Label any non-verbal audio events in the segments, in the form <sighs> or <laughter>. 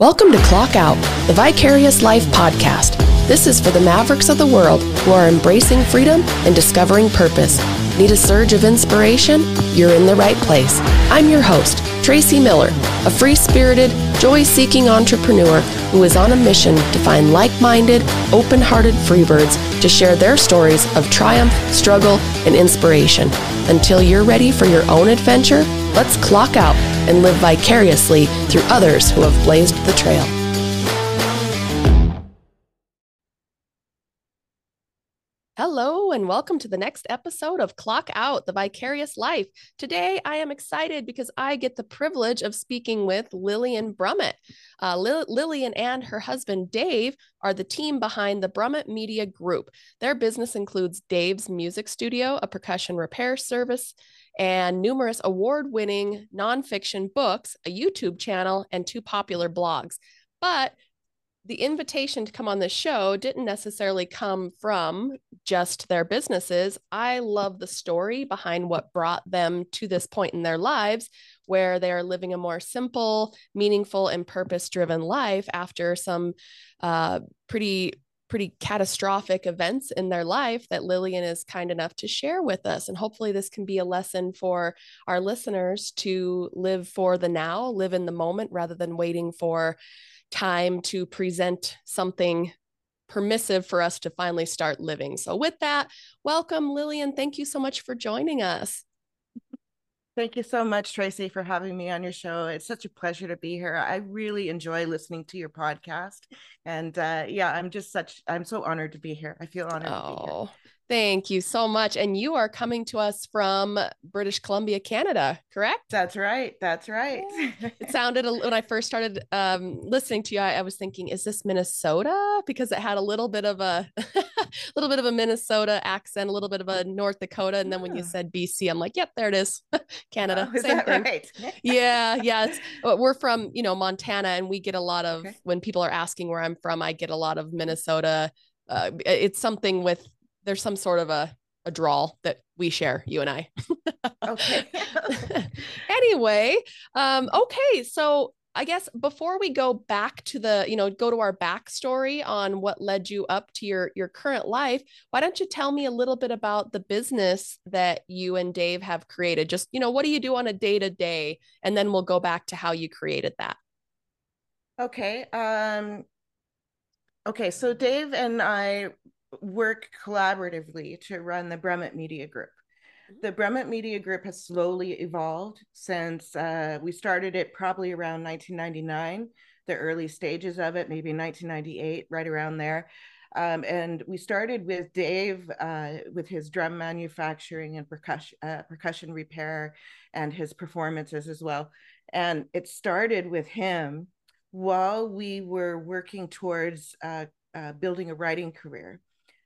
Welcome to Clock Out, the Vicarious Life podcast. This is for the mavericks of the world who are embracing freedom and discovering purpose. Need a surge of inspiration? You're in the right place. I'm your host, Tracy Miller, a free spirited, joy seeking entrepreneur who is on a mission to find like minded, open hearted freebirds to share their stories of triumph, struggle, and inspiration. Until you're ready for your own adventure, let's clock out and live vicariously through others who have blazed the trail. Hello, and welcome to the next episode of Clock Out, the Vicarious Life. Today, I am excited because I get the privilege of speaking with Lillian Brummet. Uh, Lillian and her husband, Dave, are the team behind the Brummet Media Group. Their business includes Dave's Music Studio, a percussion repair service, and numerous award winning nonfiction books, a YouTube channel, and two popular blogs. But the invitation to come on this show didn't necessarily come from just their businesses. I love the story behind what brought them to this point in their lives where they are living a more simple, meaningful, and purpose driven life after some uh, pretty pretty catastrophic events in their life that Lillian is kind enough to share with us. And hopefully, this can be a lesson for our listeners to live for the now, live in the moment rather than waiting for time to present something permissive for us to finally start living. So, with that, welcome, Lillian. Thank you so much for joining us. Thank you so much, Tracy, for having me on your show. It's such a pleasure to be here. I really enjoy listening to your podcast. And uh, yeah, I'm just such, I'm so honored to be here. I feel honored oh, Thank you so much. And you are coming to us from British Columbia, Canada, correct? That's right. That's right. <laughs> it sounded when I first started um, listening to you, I, I, was thinking, is this Minnesota? Because it had a little bit of a <laughs> little bit of a Minnesota accent, a little bit of a North Dakota, and then when you said BC, I'm like, yep, there it is, <laughs> Canada. Oh, <laughs> is Same that thing. right? <laughs> yeah, yeah. We're from you know Montana, and we get a lot of okay. when people are asking where I'm from, I get a lot of Minnesota. Uh, it's something with there's some sort of a a drawl that we share, you and I. okay. <laughs> anyway, um, okay, so I guess before we go back to the, you know, go to our backstory on what led you up to your your current life, why don't you tell me a little bit about the business that you and Dave have created? Just, you know, what do you do on a day to day, and then we'll go back to how you created that. Okay. Um. Okay, so Dave and I work collaboratively to run the Brummet Media Group. The Brummet Media Group has slowly evolved since uh, we started it probably around 1999, the early stages of it, maybe 1998, right around there. Um, and we started with Dave uh, with his drum manufacturing and percussion, uh, percussion repair and his performances as well. And it started with him while we were working towards uh, uh building a writing career.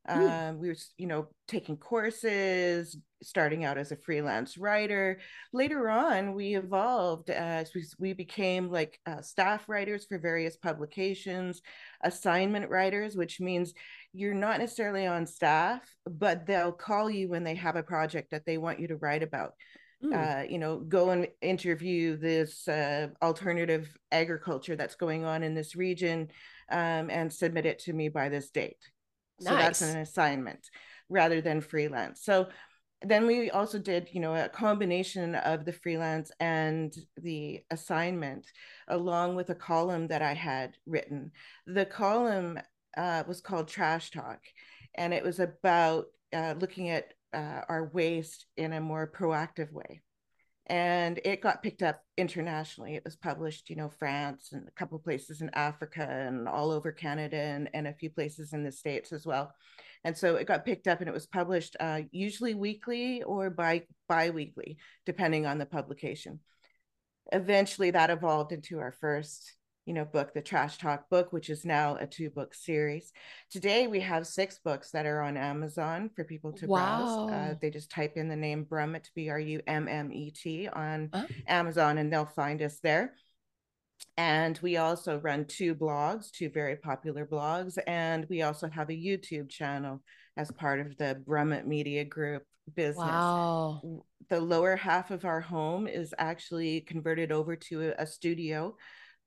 Mm. Um, we were, you know, taking courses, starting out as a freelance writer. Later on, we evolved as we, we became like uh, staff writers for various publications, assignment writers, which means you're not necessarily on staff, but they'll call you when they have a project that they want you to write about. Mm. Uh, you know, go and interview this uh, alternative agriculture that's going on in this region um, and submit it to me by this date so nice. that's an assignment rather than freelance. So then we also did, you know, a combination of the freelance and the assignment, along with a column that I had written. The column uh, was called Trash Talk, and it was about uh, looking at uh, our waste in a more proactive way and it got picked up internationally. It was published, you know, France and a couple places in Africa and all over Canada and, and a few places in the States as well. And so it got picked up and it was published uh, usually weekly or bi bi-weekly, depending on the publication. Eventually that evolved into our first you know book the trash talk book which is now a two book series today we have six books that are on amazon for people to wow. browse uh, they just type in the name brummet b-r-u-m-m-e-t on oh. amazon and they'll find us there and we also run two blogs two very popular blogs and we also have a youtube channel as part of the brummet media group business wow. the lower half of our home is actually converted over to a, a studio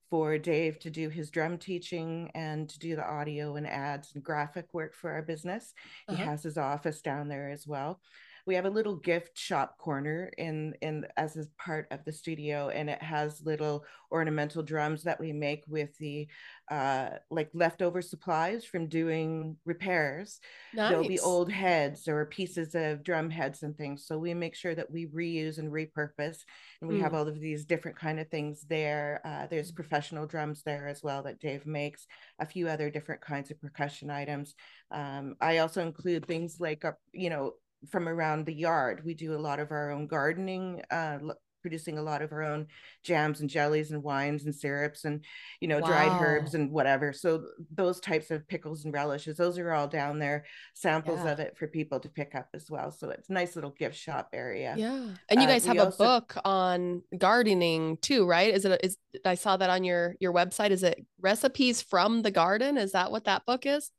for Dave to do his drum teaching and to do the audio and ads and graphic work for our business. He uh-huh. has his office down there as well we have a little gift shop corner in in as a part of the studio and it has little ornamental drums that we make with the uh like leftover supplies from doing repairs nice. there'll be old heads or pieces of drum heads and things so we make sure that we reuse and repurpose and we mm. have all of these different kind of things there uh, there's professional drums there as well that dave makes a few other different kinds of percussion items um, i also include things like a, you know from around the yard. We do a lot of our own gardening, uh, producing a lot of our own jams and jellies and wines and syrups and you know wow. dried herbs and whatever. So those types of pickles and relishes, those are all down there. Samples yeah. of it for people to pick up as well. So it's a nice little gift shop area. Yeah, and you uh, guys uh, have a also... book on gardening too, right? Is it? Is I saw that on your your website? Is it recipes from the garden? Is that what that book is?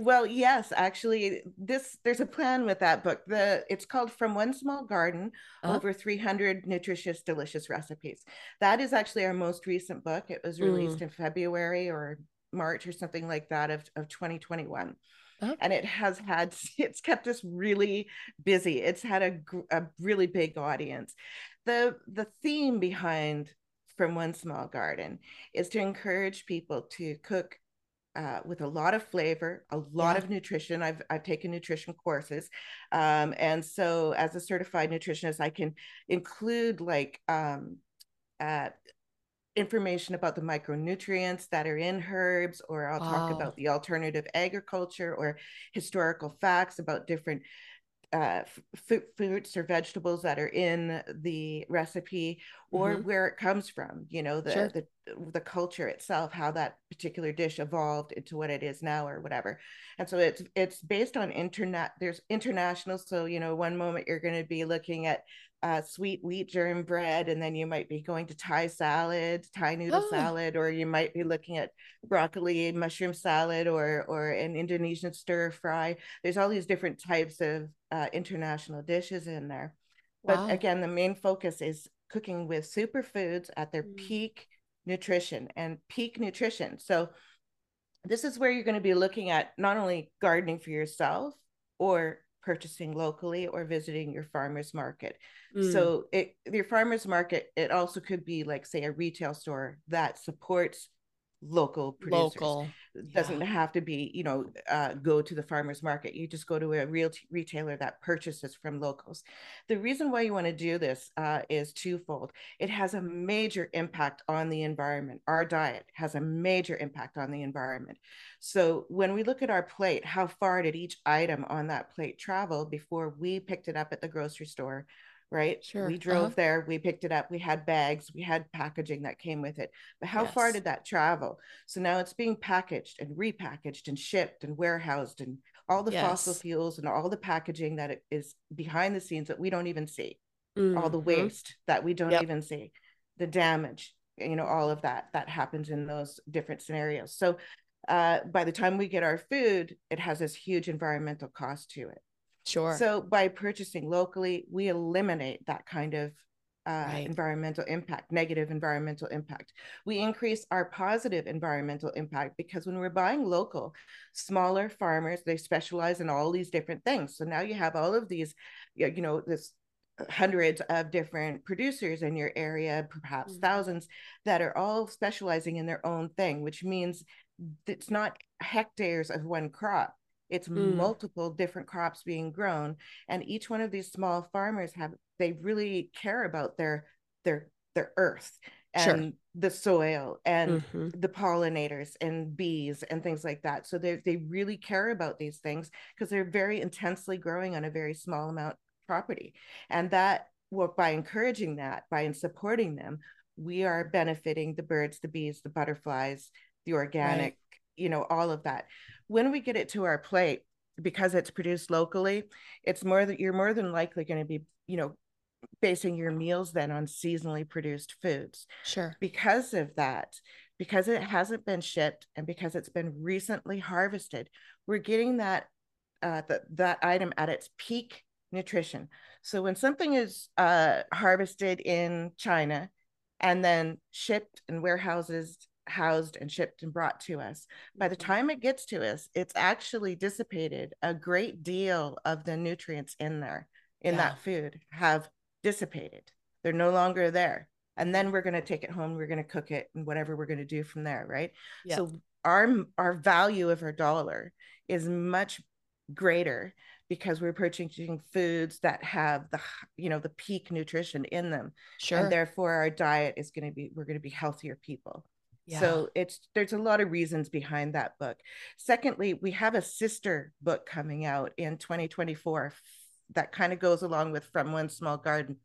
Well, yes, actually, this there's a plan with that book. The it's called From One Small Garden: uh-huh. Over 300 Nutritious, Delicious Recipes. That is actually our most recent book. It was released mm. in February or March or something like that of, of 2021. Uh-huh. And it has had <laughs> it's kept us really busy. It's had a, a really big audience. The the theme behind From One Small Garden is to encourage people to cook uh, with a lot of flavor, a lot yeah. of nutrition. I've I've taken nutrition courses, um, and so as a certified nutritionist, I can include like um, uh, information about the micronutrients that are in herbs, or I'll wow. talk about the alternative agriculture or historical facts about different uh, f- fruits or vegetables that are in the recipe or mm-hmm. where it comes from you know the, sure. the the culture itself how that particular dish evolved into what it is now or whatever and so it's it's based on internet there's international so you know one moment you're going to be looking at uh, sweet wheat germ bread, and then you might be going to Thai salad, Thai noodle oh. salad, or you might be looking at broccoli mushroom salad, or or an Indonesian stir fry. There's all these different types of uh, international dishes in there, wow. but again, the main focus is cooking with superfoods at their mm. peak nutrition and peak nutrition. So this is where you're going to be looking at not only gardening for yourself or purchasing locally or visiting your farmers market. Mm. So it your farmers market it also could be like say a retail store that supports local producers. Local. It doesn't have to be, you know, uh, go to the farmer's market. You just go to a real t- retailer that purchases from locals. The reason why you want to do this uh, is twofold. It has a major impact on the environment. Our diet has a major impact on the environment. So when we look at our plate, how far did each item on that plate travel before we picked it up at the grocery store right? Sure. We drove uh-huh. there, we picked it up, we had bags, we had packaging that came with it. But how yes. far did that travel? So now it's being packaged and repackaged and shipped and warehoused and all the yes. fossil fuels and all the packaging that is behind the scenes that we don't even see. Mm-hmm. All the mm-hmm. waste that we don't yep. even see. The damage, you know, all of that that happens in those different scenarios. So uh, by the time we get our food, it has this huge environmental cost to it. Sure. So by purchasing locally, we eliminate that kind of uh, right. environmental impact, negative environmental impact. We increase our positive environmental impact because when we're buying local, smaller farmers, they specialize in all these different things. So now you have all of these, you know, this hundreds of different producers in your area, perhaps mm-hmm. thousands, that are all specializing in their own thing, which means it's not hectares of one crop it's mm. multiple different crops being grown and each one of these small farmers have they really care about their their their earth and sure. the soil and mm-hmm. the pollinators and bees and things like that so they they really care about these things because they're very intensely growing on a very small amount property and that well by encouraging that by supporting them we are benefiting the birds the bees the butterflies the organic right. you know all of that when we get it to our plate because it's produced locally it's more that you're more than likely going to be you know basing your meals then on seasonally produced foods. Sure. Because of that because it hasn't been shipped and because it's been recently harvested we're getting that uh, the, that item at its peak nutrition. So when something is uh, harvested in china and then shipped and warehouses housed and shipped and brought to us. By the mm-hmm. time it gets to us, it's actually dissipated. A great deal of the nutrients in there, in yeah. that food, have dissipated. They're no longer there. And then we're going to take it home, we're going to cook it and whatever we're going to do from there, right? Yeah. So our our value of our dollar is much greater because we're purchasing foods that have the you know the peak nutrition in them sure and therefore our diet is going to be we're going to be healthier people yeah. so it's there's a lot of reasons behind that book secondly we have a sister book coming out in 2024 that kind of goes along with from one small garden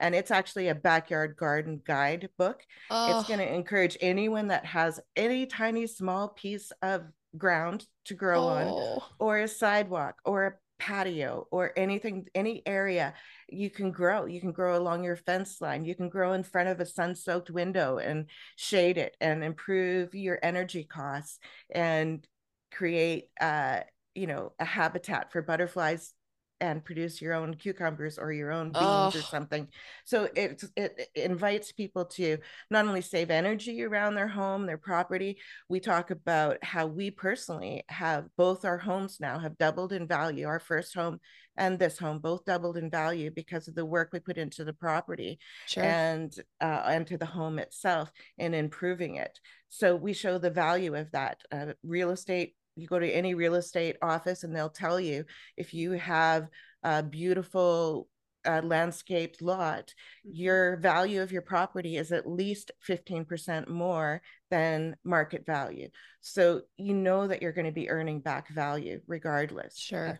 and it's actually a backyard garden guide book oh. it's going to encourage anyone that has any tiny small piece of ground to grow oh. on or a sidewalk or a patio or anything any area you can grow you can grow along your fence line you can grow in front of a sun-soaked window and shade it and improve your energy costs and create uh you know a habitat for butterflies and produce your own cucumbers or your own beans oh. or something. So it, it invites people to not only save energy around their home, their property. We talk about how we personally have both our homes now have doubled in value. Our first home and this home both doubled in value because of the work we put into the property sure. and uh, and to the home itself in improving it. So we show the value of that. Uh, real estate you go to any real estate office and they'll tell you if you have a beautiful uh, landscaped lot, mm-hmm. your value of your property is at least 15% more than market value. So you know that you're going to be earning back value regardless. Sure.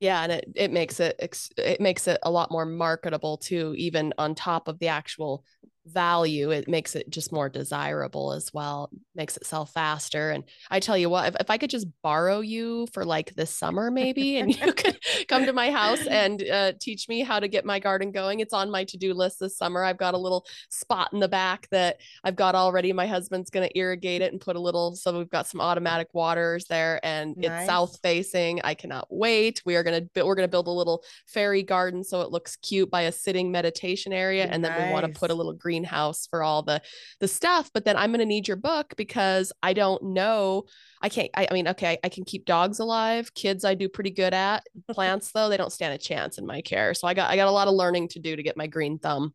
Yeah, and it, it makes it it makes it a lot more marketable too, even on top of the actual value it makes it just more desirable as well makes it sell faster and i tell you what if, if i could just borrow you for like this summer maybe and you could <laughs> come to my house and uh, teach me how to get my garden going it's on my to-do list this summer i've got a little spot in the back that i've got already my husband's going to irrigate it and put a little so we've got some automatic waters there and nice. it's south facing i cannot wait we are going to we're going to build a little fairy garden so it looks cute by a sitting meditation area and nice. then we want to put a little green greenhouse for all the the stuff but then i'm going to need your book because i don't know i can't I, I, mean okay I can keep dogs alive kids i do pretty good at <laughs> plants though they don't stand a chance in my care so i got i got a lot of learning to do to get my green thumb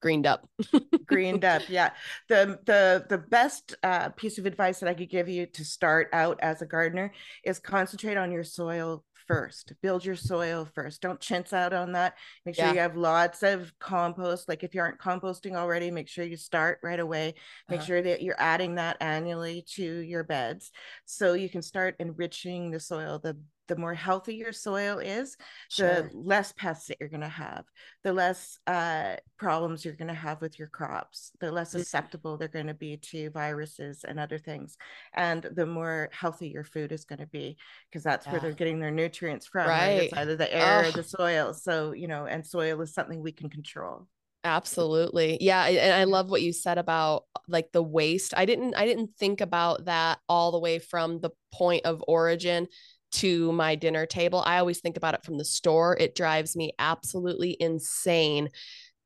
greened up. <laughs> Greened up yeah. The the the best uh, piece of advice that i could give you to start out as a gardener is concentrate on your soil first. Build your soil first. Don't chintz out on that. Make sure yeah. you have lots of compost. Like if you aren't composting already, make sure you start right away. Make uh-huh. sure that you're adding that annually to your beds so you can start enriching the soil. The the more healthy your soil is, sure. the less pests that you're going to have, the less uh, problems you're going to have with your crops, the less mm-hmm. susceptible they're going to be to viruses and other things, and the more healthy your food is going to be because that's yeah. where they're getting their nutrients from. Right. right? It's either the air oh. or the soil. So you know, and soil is something we can control. Absolutely. Yeah, and I love what you said about like the waste. I didn't I didn't think about that all the way from the point of origin to my dinner table. I always think about it from the store. It drives me absolutely insane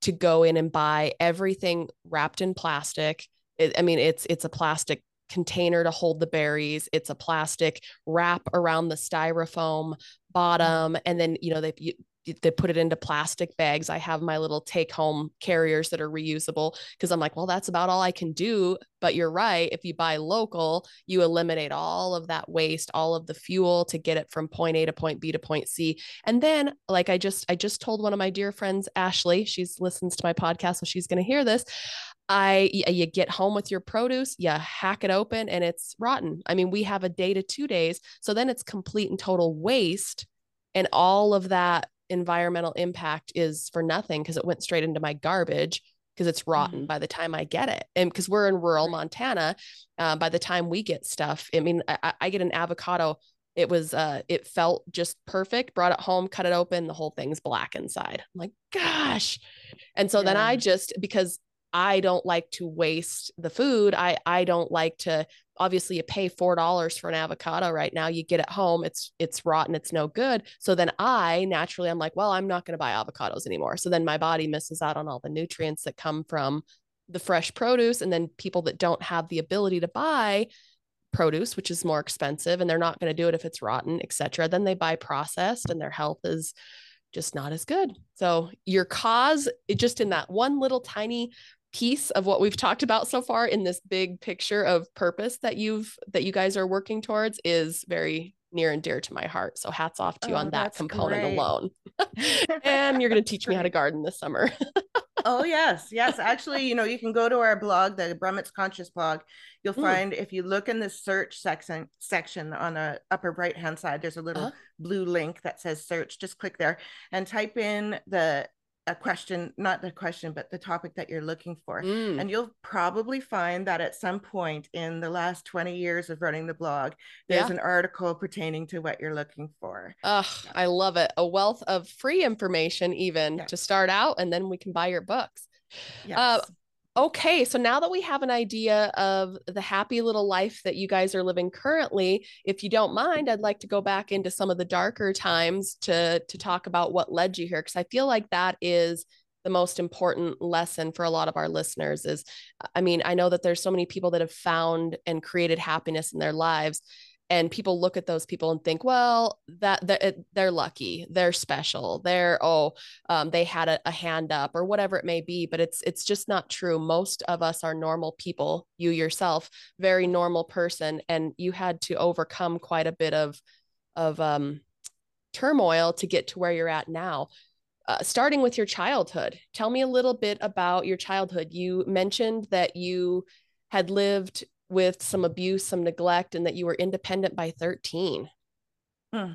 to go in and buy everything wrapped in plastic. It, I mean, it's it's a plastic container to hold the berries. It's a plastic wrap around the styrofoam mm-hmm. bottom, and then you know they they put it into plastic bags. I have my little take home carriers that are reusable because I'm like, well, that's about all I can do. But you're right. If you buy local, you eliminate all of that waste, all of the fuel to get it from point A to point B to point C. And then, like I just, I just told one of my dear friends, Ashley, she's listens to my podcast, so she's going to hear this. I you get home with your produce, you hack it open and it's rotten. I mean, we have a day to two days. So then it's complete and total waste. And all of that environmental impact is for nothing because it went straight into my garbage because it's rotten mm. by the time I get it. And because we're in rural Montana, uh, by the time we get stuff, I mean, I, I get an avocado. It was, uh, it felt just perfect. Brought it home, cut it open, the whole thing's black inside. I'm like, gosh. And so yeah. then I just because I don't like to waste the food. I I don't like to obviously you pay four dollars for an avocado right now you get it home it's it's rotten it's no good. So then i naturally i'm like well i'm not going to buy avocados anymore. So then my body misses out on all the nutrients that come from the fresh produce and then people that don't have the ability to buy produce which is more expensive and they're not going to do it if it's rotten etc then they buy processed and their health is just not as good. So your cause it just in that one little tiny piece of what we've talked about so far in this big picture of purpose that you've that you guys are working towards is very near and dear to my heart. So hats off to you oh, on that component great. alone. <laughs> and you're going to teach me how to garden this summer. oh <laughs> yes, yes. Actually, you know, you can go to our blog, the Brummet's Conscious blog. You'll mm. find if you look in the search section section on the upper right hand side, there's a little uh-huh. blue link that says search. Just click there and type in the a question, not the question, but the topic that you're looking for. Mm. And you'll probably find that at some point in the last 20 years of running the blog, there's yeah. an article pertaining to what you're looking for. Ugh, I love it. A wealth of free information, even yes. to start out, and then we can buy your books. Yes. Uh, okay, so now that we have an idea of the happy little life that you guys are living currently, if you don't mind, I'd like to go back into some of the darker times to to talk about what led you here because I feel like that is the most important lesson for a lot of our listeners is I mean, I know that there's so many people that have found and created happiness in their lives and people look at those people and think well that, that they're lucky they're special they're oh um, they had a, a, hand up or whatever it may be but it's it's just not true. Most of us are normal people you yourself very normal person and you had to overcome quite a bit of of um, turmoil to get to where you're at now. Uh, starting with your childhood tell me a little bit about your childhood. You mentioned that you had lived with some abuse, some neglect, and that you were independent by 13. Hmm.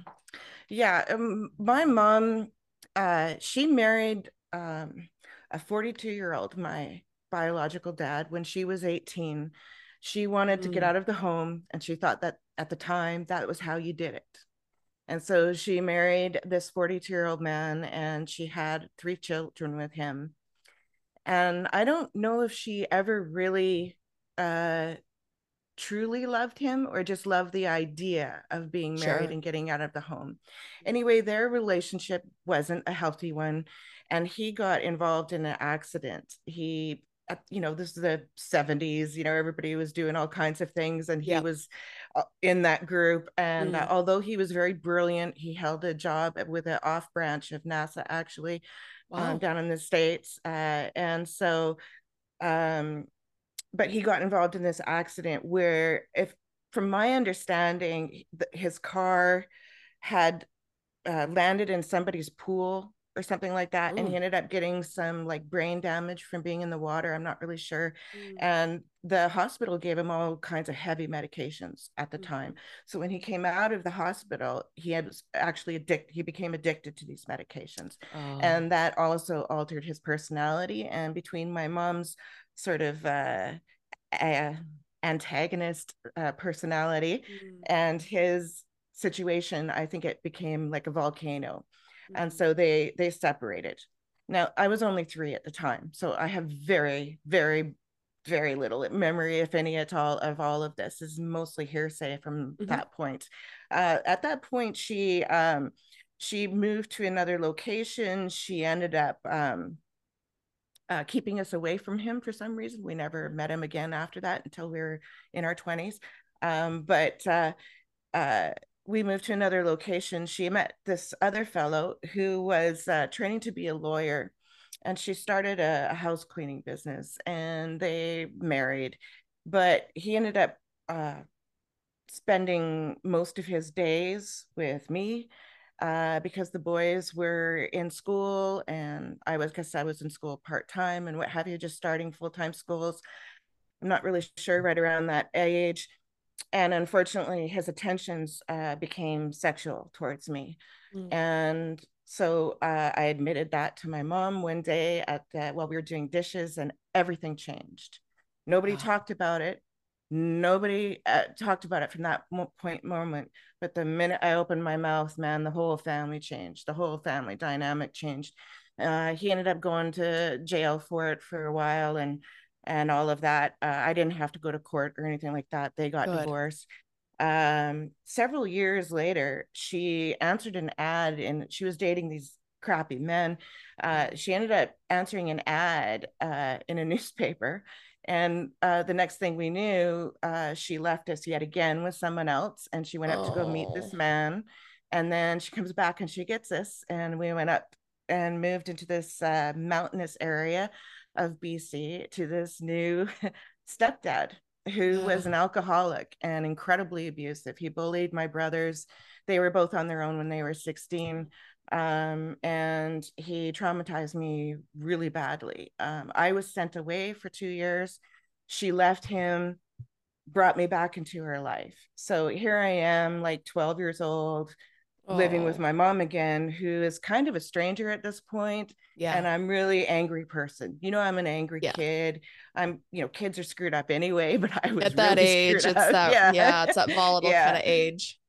Yeah. Um, my mom, uh, she married um, a 42 year old, my biological dad, when she was 18. She wanted mm. to get hmm. out of the home, and she thought that at the time that was how you did it. And so she married this 42 year old man, and she had three children with him. And I don't know if she ever really uh, truly loved him or just loved the idea of being married sure. and getting out of the home. Anyway, their relationship wasn't a healthy one. And he got involved in an accident. He, you know, this is the 70s, you know, everybody was doing all kinds of things. And he yep. was uh, in that group. And mm. uh, although he was very brilliant, he held a job with an off branch of NASA actually um, wow. um, down in the States. Uh, and so, um, but he got involved in this accident where if from my understanding his car had uh, landed in somebody's pool or something like that Ooh. and he ended up getting some like brain damage from being in the water i'm not really sure mm. and the hospital gave him all kinds of heavy medications at the mm. time so when he came out of the hospital he had actually addicted he became addicted to these medications oh. and that also altered his personality and between my mom's sort of uh, a antagonist uh, personality mm. and his situation i think it became like a volcano mm. and so they they separated now i was only three at the time so i have very very very little memory if any at all of all of this, this is mostly hearsay from mm-hmm. that point uh, at that point she um she moved to another location she ended up um uh, keeping us away from him for some reason. We never met him again after that until we were in our 20s. Um, but uh, uh, we moved to another location. She met this other fellow who was uh, training to be a lawyer, and she started a, a, house cleaning business and they married. But he ended up uh, spending most of his days with me uh, because the boys were in school and I was, because I was in school part time and what have you, just starting full time schools. I'm not really sure right around that age. And unfortunately, his attentions uh, became sexual towards me. Mm. And so uh, I admitted that to my mom one day at the, while we were doing dishes, and everything changed. Nobody wow. talked about it. Nobody uh, talked about it from that point moment. But the minute I opened my mouth, man, the whole family changed. The whole family dynamic changed. Uh, he ended up going to jail for it for a while, and and all of that. Uh, I didn't have to go to court or anything like that. They got Good. divorced. Um, several years later, she answered an ad, and she was dating these crappy men. Uh, she ended up answering an ad uh, in a <laughs> newspaper. And uh, the next thing we knew, uh, she left us yet again with someone else, and she went up oh. to go meet this oh. man. And then she comes back and she gets us, and we went up and moved into this uh, mountainous area of BC to this new <laughs> stepdad who was an alcoholic and incredibly abusive. He bullied my brothers. They were both on their own when they were 16. Um, and he traumatized me really badly. Um, I was sent away for two years. She left him, brought me back into her life. So here I am, like 12 years old, oh. living with my mom again, who is kind of a stranger at this point. Yeah. And I'm really angry person. You know, I'm an angry yeah. kid. I'm, you know, kids are screwed up anyway, <laughs> but I was at that really age, it's up. that <laughs> yeah. yeah, it's that volatile yeah. kind of age.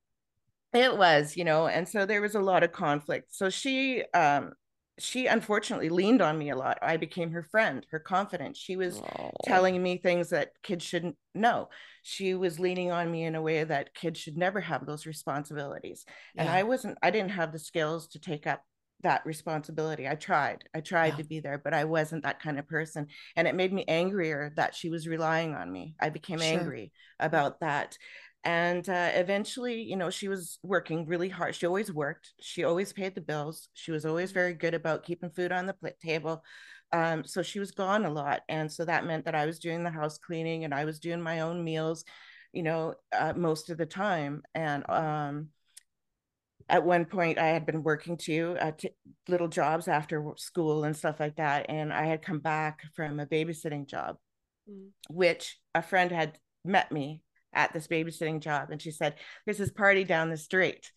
It was, you know, and so there was a lot of conflict. So she um she unfortunately leaned on me a lot. I became her friend, her confidant. She was oh. telling me things that kids shouldn't know. She was leaning on me in a way that kids should never have those responsibilities. Yeah. And I wasn't, I didn't have the skills to take up that responsibility. I tried, I tried yeah. to be there, but I wasn't that kind of person. And it made me angrier that she was relying on me. I became sure. angry about that and uh, eventually you know she was working really hard. She always worked. She always paid the bills. She was always very good about keeping food on the table. Um, so she was gone a lot. And so that meant that i was doing the house cleaning and i was doing my own meals you know uh, most of the time. And um, at one point i had been working too uh, t- little jobs after school and stuff like that. And i had come back from a babysitting job mm. which a friend had met me at this babysitting job and she said there's this party down the street.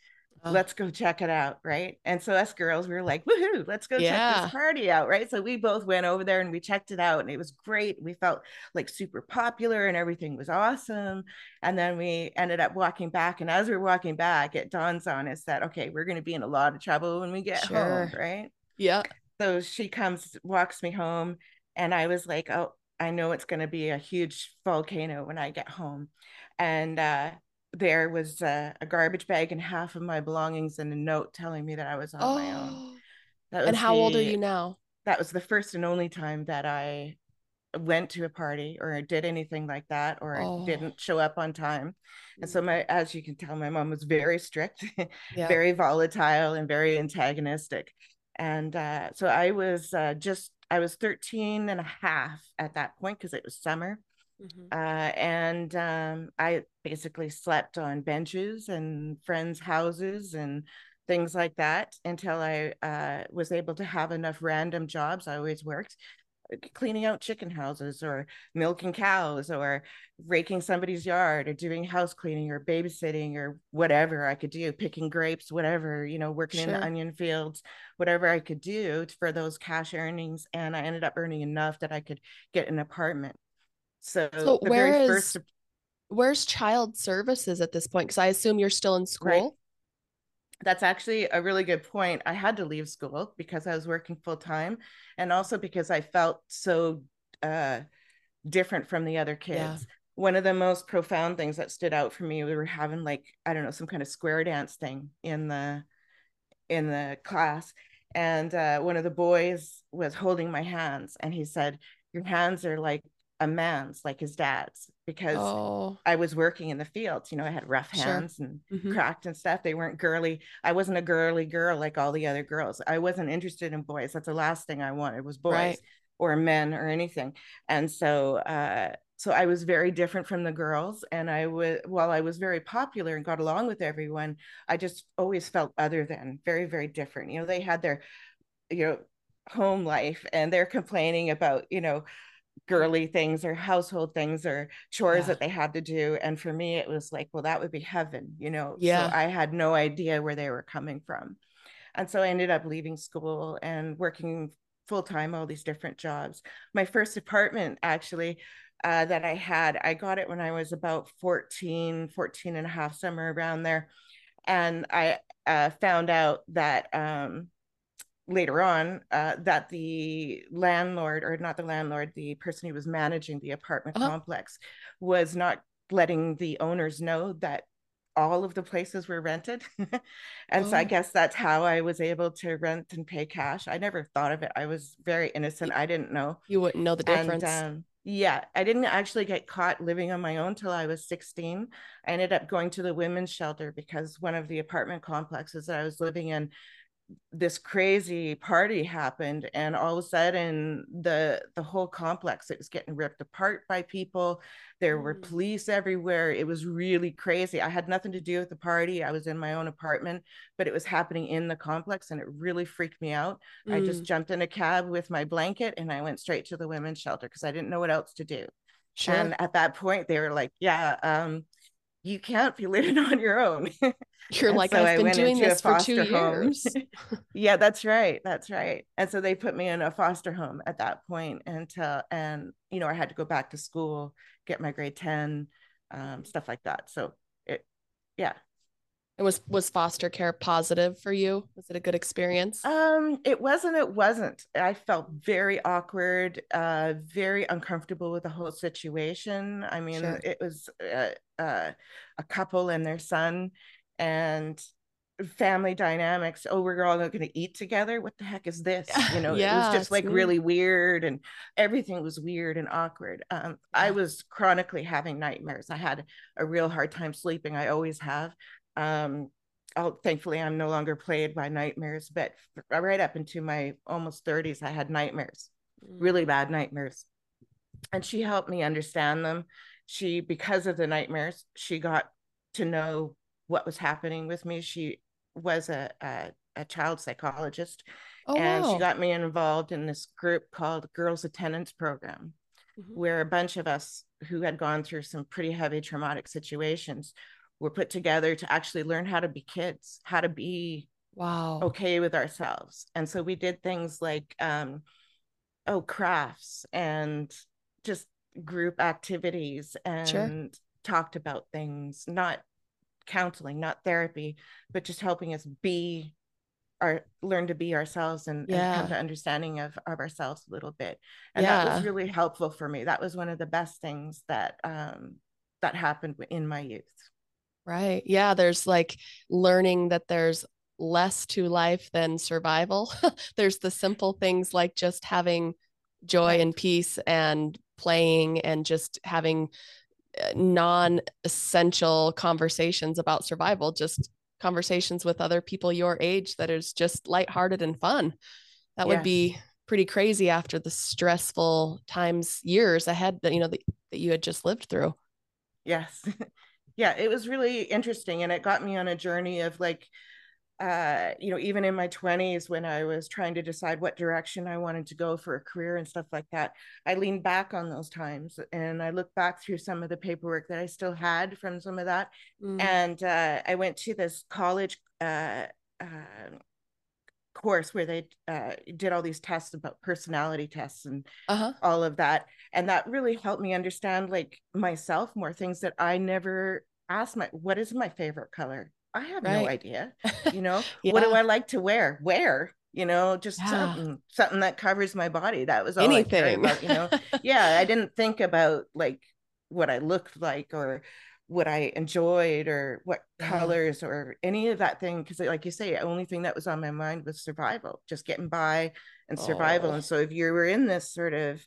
Oh. let's go check it out right? And so us girls we were like woohoo let's go yeah. check this party out right? So we both went over there and we checked it out and it was great. We felt like super popular and everything was awesome. And then we ended up walking back and as we we're walking back it dawns on us that okay we're going to be in a lot of trouble when we get sure. home right? Yeah. So she comes walks me home and i was like oh I know it's going to be a huge volcano when I get home and uh, there was a, a, garbage bag and half of my belongings and a note telling me that I was on oh. my own. Oh. and how the, old are you now? That was the first and only time that I went to a party or did anything like that or oh. didn't show up on time. And so my as you can tell my mom was very strict, <laughs> yeah. very volatile and very antagonistic. And uh, so I was uh, just I was 13 and a half at that point because it was summer. Mm-hmm. Uh, and um, I basically slept on benches and friends' houses and things like that until I uh, was able to have enough random jobs. I always worked uh, cleaning out chicken houses or milking cows or raking somebody's yard or doing house cleaning or babysitting or whatever I could do, picking grapes, whatever, you know, working sure. in the onion fields, whatever I could do for those cash earnings. And I ended up earning enough that I could get an apartment. So, so where is first... where's child services at this point? Because I assume you're still in school. Right. That's actually a really good point. I had to leave school because I was working full time, and also because I felt so uh, different from the other kids. Yeah. One of the most profound things that stood out for me, we were having like I don't know some kind of square dance thing in the in the class, and uh, one of the boys was holding my hands, and he said, "Your hands are like a man's like his dad's because oh. I was working in the fields. You know, I had rough hands sure. and mm-hmm. cracked and stuff. They weren't girly. I wasn't a girly girl like all the other girls. I wasn't interested in boys. That's the last thing I wanted was boys right. or men or anything. And so, uh, so I was very different from the girls. And I was, while I was very popular and got along with everyone, I just always felt other than very, very different. You know, they had their, you know, home life and they're complaining about, you know, girly things or household things or chores yeah. that they had to do and for me it was like well that would be heaven you know yeah so i had no idea where they were coming from and so i ended up leaving school and working full time all these different jobs my first apartment actually uh, that i had i got it when i was about 14 14 and a half somewhere around there and i uh, found out that um, later on uh, that the landlord or not the landlord the person who was managing the apartment uh-huh. complex was not letting the owners know that all of the places were rented. <laughs> and oh. so I oh. guess that's how I was able to rent and pay cash. I never thought of it. I was very innocent. I didn't know. You wouldn't know the difference. And, um, yeah, I didn't actually get caught living on my own till I was 16. I ended up going to the women's shelter because one of the apartment complexes that I was living in this crazy party happened and all of a sudden the the whole complex it was getting ripped apart by people there were mm. police everywhere it was really crazy i had nothing to do with the party i was in my own apartment but it was happening in the complex and it really freaked me out mm. i just mm. jumped in a cab with my blanket and i went straight to the women's shelter because i didn't know what else to do sure. and at that point they were like yeah um you can't be living <laughs> on your own. <laughs> You're like, so I've been doing this for two years. <laughs> yeah, that's right. That's right. And so they put me in a foster home at that point until, and, you know, I had to go back to school, get my grade 10, um, stuff like that. So it, yeah, and was was foster care positive for you? Was it a good experience? Um, it wasn't. It wasn't. I felt very awkward, uh, very uncomfortable with the whole situation. I mean, sure. it was uh, uh, a couple and their son, and family dynamics. Oh, we're all going to eat together. What the heck is this? <laughs> You know, yeah, it was just like weird. really weird, and everything was weird and awkward. Um, yeah. I was chronically having nightmares. I had a real hard time sleeping. I always have um, oh, thankfully, I'm no longer plagued by nightmares, but right up into my almost 30s, I had nightmares, mm. really bad nightmares. And she helped me understand them. She, because of the nightmares, she got to know what was happening with me. She was a, a, a child psychologist, oh, and wow. she got me involved in this group called Girls Attendance Program, mm-hmm. where a bunch of us who had gone through some pretty heavy traumatic situations were put together to actually learn how to be kids, how to be wow okay with ourselves. And so we did things like um, oh crafts and just group activities and sure. talked about things, not counseling, not therapy, but just helping us be our learn to be ourselves and, yeah. and come to understanding of, of ourselves a little bit. And yeah. that was really helpful for me. That was one of the best things that um that happened in my youth. Right. Yeah. There's like learning that there's less to life than survival. <laughs> there's the simple things like just having joy and peace and playing and just having uh, non essential conversations about survival, just conversations with other people your age that is just lighthearted and fun. That would be pretty crazy after the stressful times years ahead that you know that, that you had just lived through. Yes. <laughs> yeah it was really interesting and it got me on a journey of like uh you know even in my 20s when i was trying to decide what direction i wanted to go for a career and stuff like that i leaned back on those times and i looked back through some of the paperwork that i still had from some of that mm. and uh, i went to this college uh, uh course where they uh, did all these tests about personality tests and uh-huh. all of that and that really helped me understand like myself more things that i never asked my what is my favorite color i have right. no idea <laughs> you know yeah. what do i like to wear wear you know just yeah. something something that covers my body that was all anything about, you know <laughs> yeah i didn't think about like what i looked like or what I enjoyed or what colors or any of that thing. Cause like you say, the only thing that was on my mind was survival, just getting by and survival. Oh. And so if you were in this sort of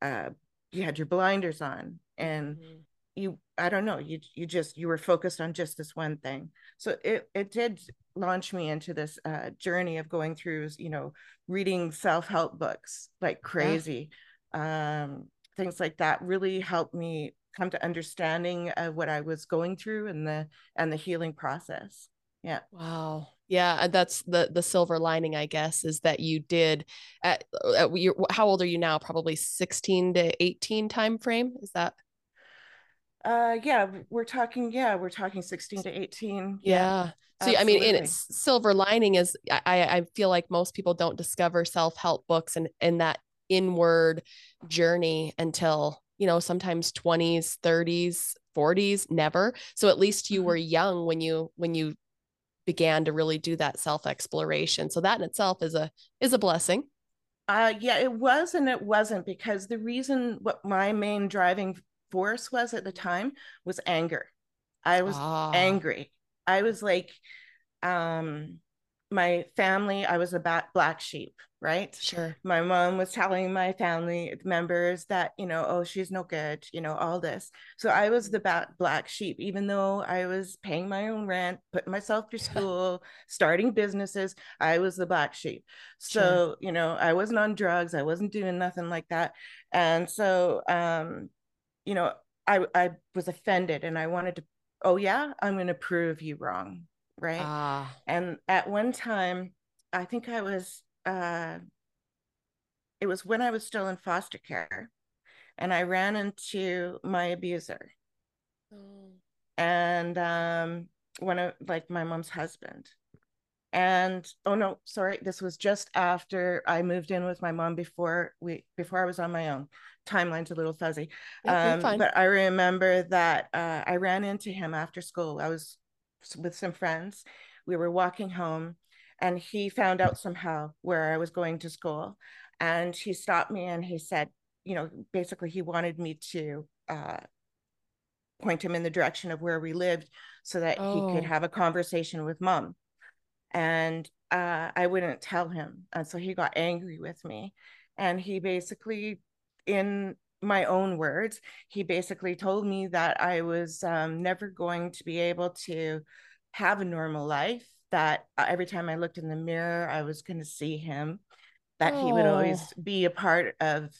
uh you had your blinders on and mm-hmm. you I don't know, you you just you were focused on just this one thing. So it it did launch me into this uh journey of going through, you know, reading self-help books like crazy. Yeah. Um things like that really helped me come to understanding of what I was going through and the and the healing process. Yeah. Wow. Yeah, that's the the silver lining, I guess, is that you did. At, at your, how old are you now? Probably sixteen to eighteen time frame. Is that? Uh, yeah, we're talking. Yeah, we're talking sixteen to eighteen. Yeah. yeah. So I mean, in its silver lining is I I feel like most people don't discover self help books and and that inward journey until you know, sometimes 20s, 30s, 40s, never. So at least you mm-hmm. were young when you when you began to really do that self-exploration. So that in itself is a is a blessing. Uh yeah, it was and it wasn't because the reason what my main driving force was at the time was anger. I was ah. angry. I was like, um, my family, I was a black sheep, right? Sure. My mom was telling my family members that, you know, oh, she's no good, you know, all this. So I was the black sheep, even though I was paying my own rent, putting myself through <laughs> school, starting businesses, I was the black sheep. So, sure. you know, I wasn't on drugs, I wasn't doing nothing like that. And so, um, you know, I, I was offended and I wanted to, oh, yeah, I'm going to prove you wrong right? Ah. And at one time, I think I was uh it was when I was still in foster care and I ran into my abuser. Oh. And um one of like my mom's husband. And oh no, sorry, this was just after I moved in with my mom before we before I was on my own. Timeline's a little fuzzy. um, but I remember that uh, I ran into him after school. I was with some friends. We were walking home and he found out somehow where I was going to school. And he stopped me and he said, you know, basically he wanted me to uh, point him in the direction of where we lived so that oh. he could oh. have a conversation with mom. And uh, I wouldn't tell him. And so he got angry with me. And he basically, in my own words, he basically told me that I was um, never going to be able to have a normal life, that uh, every time I looked in the mirror, I was going to see him, that oh. he would always oh. be a part of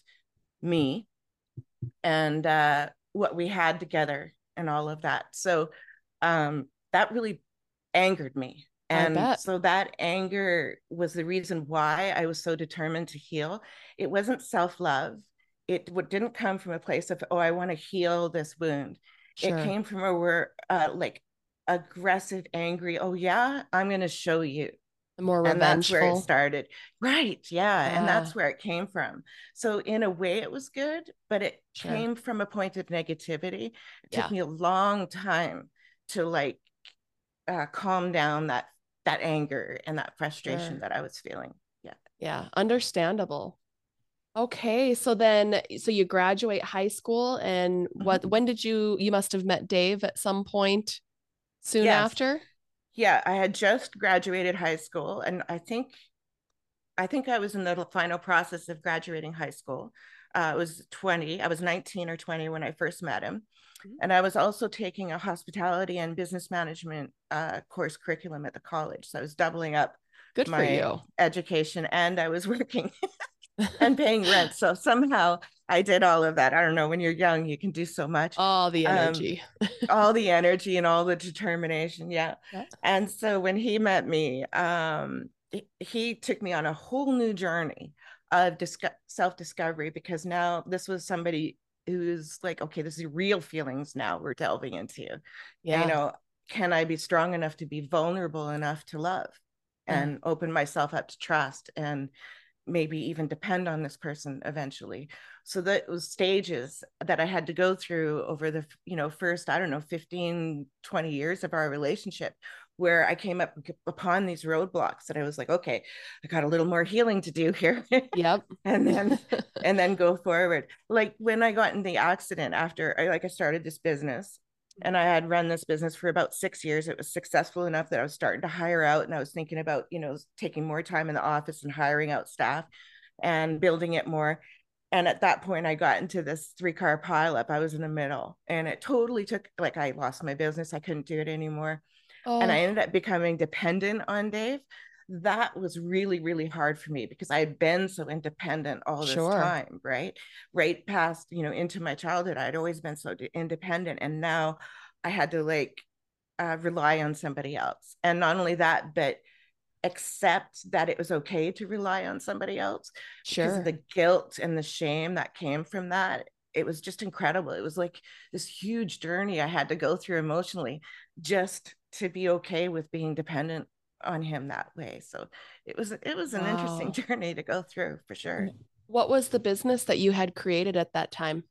me and uh, what we had together and all of that. So um, that really angered me. And so that anger was the reason why I was so determined to heal. It wasn't self love it didn't come from a place of oh i want to heal this wound sure. it came from a where uh, like aggressive angry oh yeah i'm going to show you the more revengeful. and that's where it started right yeah, yeah, and that's where it came from so in a way it was good but it sure. came from a point of negativity it yeah. took me a long time to like uh, calm down that that anger and that frustration sure. that i was feeling yeah yeah understandable Okay, so then so you graduate high school and what mm-hmm. when did you you must have met Dave at some point soon yes. after? Yeah, I had just graduated high school and I think I think I was in the final process of graduating high school. Uh, I was 20, I was 19 or 20 when I first met him. Mm-hmm. And I was also taking a hospitality and business management uh, course curriculum at the college. So I was doubling up Good my education and I was <laughs> working. And paying rent. So somehow I did all of that. I don't know. When you're young, you can do so much. All the um, energy. Um, all the <laughs> energy and all the determination. Yeah. yeah. And so when he met me, um, he took me on a whole new journey of disco- self discovery because now this was somebody who's like, okay, this is real feelings now we're delving into. Yeah. You know, can I be strong enough to be vulnerable enough to love and mm. open myself up to trust and maybe even depend on this person eventually. So that was stages that i had to go through over the you know first i don't know 15 20 years of our relationship where i came up upon these roadblocks that i was like okay i got a little more healing to do here. Yep. <laughs> And then <laughs> and then go forward. Like when i got in the accident after i like i started this business and I had run this business for about six years. It was successful enough that I was starting to hire out, and I was thinking about, you know, taking more time in the office and hiring out staff and building it more. And at that point, I got into this three car pileup. I was in the middle, and it totally took like I lost my business. I couldn't do it anymore. Oh. And I ended up becoming dependent on Dave that was really really hard for me because i had been so independent all this sure. time right? Right past you know into my childhood i'd always been so independent and now i had to like uh, rely on somebody else. And not only that but accept that it was okay to rely on somebody else sure. because the guilt and the shame that came from that it was just incredible. It was like this huge journey i had to go through emotionally just to be okay with being dependent on him that way. So it was it was an wow. interesting <laughs> journey to go through for sure. What was the business that you had created at that time?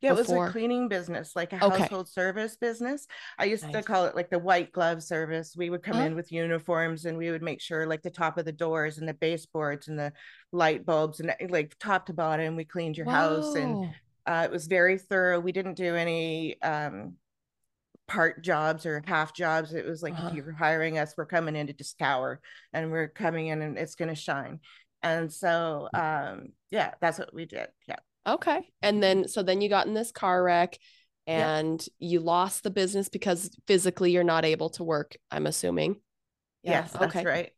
Yeah, before? it was a cleaning business, like a okay. household service business. I used nice. to call it like the white glove service. We would come huh? in with uniforms and we would make sure like the top of the doors and the baseboards and the light bulbs and like top to bottom, we cleaned your Whoa. house and uh, it was very thorough. We didn't do any um, part jobs or half jobs. It was like uh-huh. if you're hiring us, we're coming in to just scour and we're coming in and it's going to shine. And so, um, yeah, that's what we did. Yeah. Okay. And then, so then you got in this car wreck and you lost the business because physically you're not able to work, I'm assuming. Yeah. Yes, that's okay. right.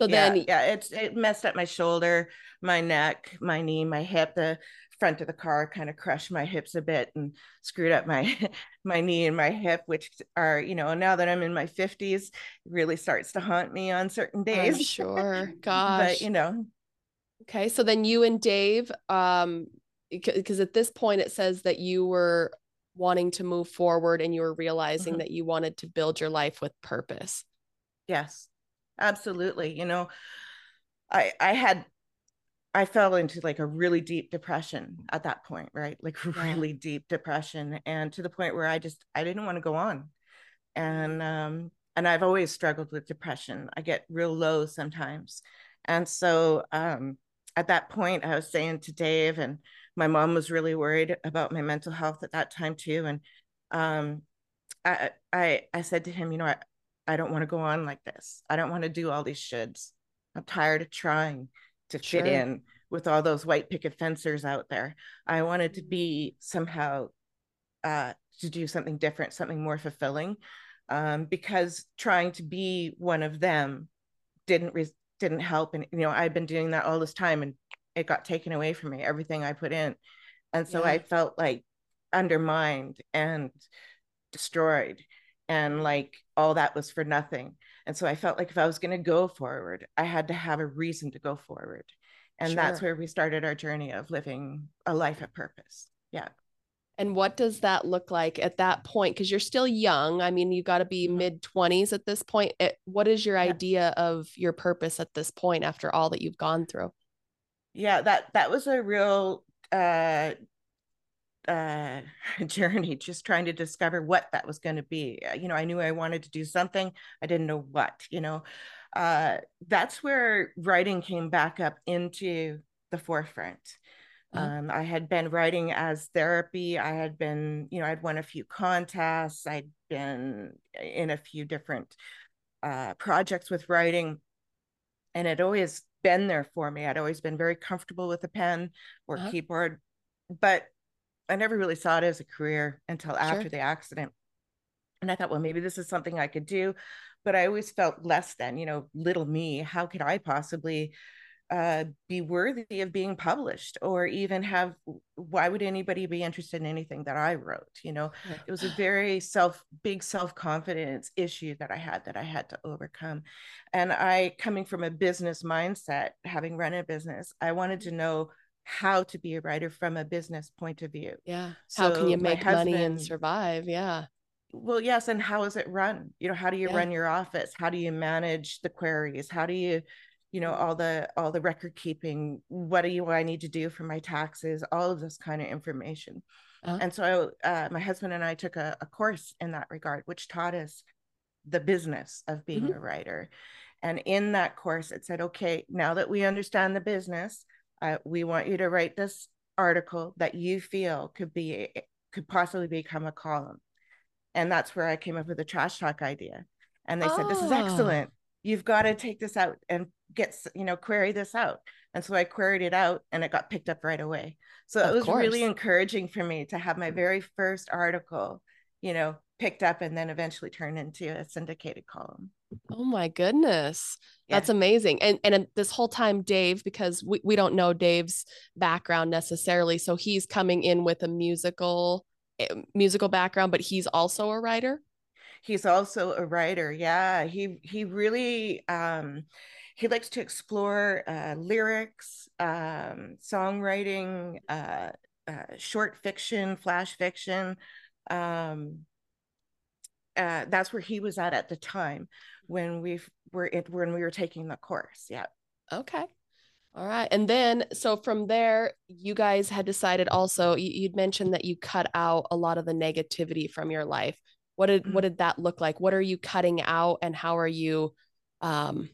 So yeah, then, yeah, it's it messed up my shoulder, my neck, my knee, my hip. The front of the car kind of crushed my hips a bit and screwed up my <laughs> my knee and my hip, which are you know now that I'm in my fifties, really starts to haunt me on certain days. I'm sure, <laughs> gosh, but you know. Okay, so then you and Dave, um, because at this point it says that you were wanting to move forward and you were realizing mm-hmm. that you wanted to build your life with purpose. Yes, absolutely. You know, I I had I fell into like a really deep depression at that point, right? Like <laughs> yeah. really deep depression and to the point where I just I didn't want to go on. And um and I've always struggled with depression. I get real low sometimes. And so um at that point I was saying to Dave and my mom was really worried about my mental health at that time too and um I I I said to him, you know, I I don't want to go on like this. I don't want to do all these shoulds. I'm tired of trying to sure. fit in with all those white picket fencers out there. I wanted to be somehow uh, to do something different, something more fulfilling, um, because trying to be one of them didn't re- didn't help. And you know, I've been doing that all this time, and it got taken away from me. Everything I put in, and so yeah. I felt like undermined and destroyed and like all that was for nothing and so i felt like if i was going to go forward i had to have a reason to go forward. And sure. that's where we started our journey of living a life of purpose. Yeah. And what does that look like at that point? Because you're still young. I mean you got to be mm-hmm. mid 20s at this point. It, what is your yeah. idea of your purpose at this point after all that you've gone through? Yeah that that was a real uh uh, <laughs> journey, just trying to discover what that was going to be. Uh, you know, I knew I wanted to do something, I didn't know what, you know. Uh, that's where writing came back up into the forefront. Uh-huh. Um, I had been writing as therapy. I had been, you know, I'd won a few contests. I'd been in a few different uh, projects with writing, and it always been there for me. I'd always been very comfortable with a pen or uh-huh. keyboard, but I never really saw it as a career until after sure. the accident. And I thought, well, maybe this is something I could do. But I always felt less than, you know, little me. How could I possibly uh, be worthy of being published or even have why would anybody be interested in anything that i wrote you know yeah. it was a very self big self-confidence issue that i had that i had to overcome and i coming from a business mindset having run a business i wanted to know how to be a writer from a business point of view. Yeah. So how can you make husband, money and survive? Yeah. Well, yes. And how is it run? You know, how do you yeah. run your office? How do you manage the queries? How do you, you know, all the all the record keeping? What do you what I need to do for my taxes? All of this kind of information. Uh-huh. And so uh, my husband and I took a, a, course in that regard, which taught us the business of being mm-hmm. a writer. And in that course, it said, okay, now that we understand the business, uh, we want you to write this article that you feel could be could possibly become a column and that's where i came up with the trash talk idea and they oh. said this is ah. excellent you've got to take this out and get you know query this out and so i queried it out and it got picked up right away so of it was course. really encouraging for me to have my very first article you know picked up and then eventually turned into a syndicated column Oh my goodness. Yeah. That's amazing. And and this whole time Dave because we, we don't know Dave's background necessarily so he's coming in with a musical eh, musical background but he's also a writer. He's also a writer. Yeah, he he really um he likes to explore uh, lyrics, um, songwriting, uh, uh, short fiction, flash fiction. Um, uh, that's where he was at at the time when we were it when we were taking the course. Yeah. Okay. All right. And then, so from there, you guys had decided also, you, would mentioned that you cut out a lot of the negativity from your life. What did, mm-hmm. what did that look like? What are you cutting out and how are you, um,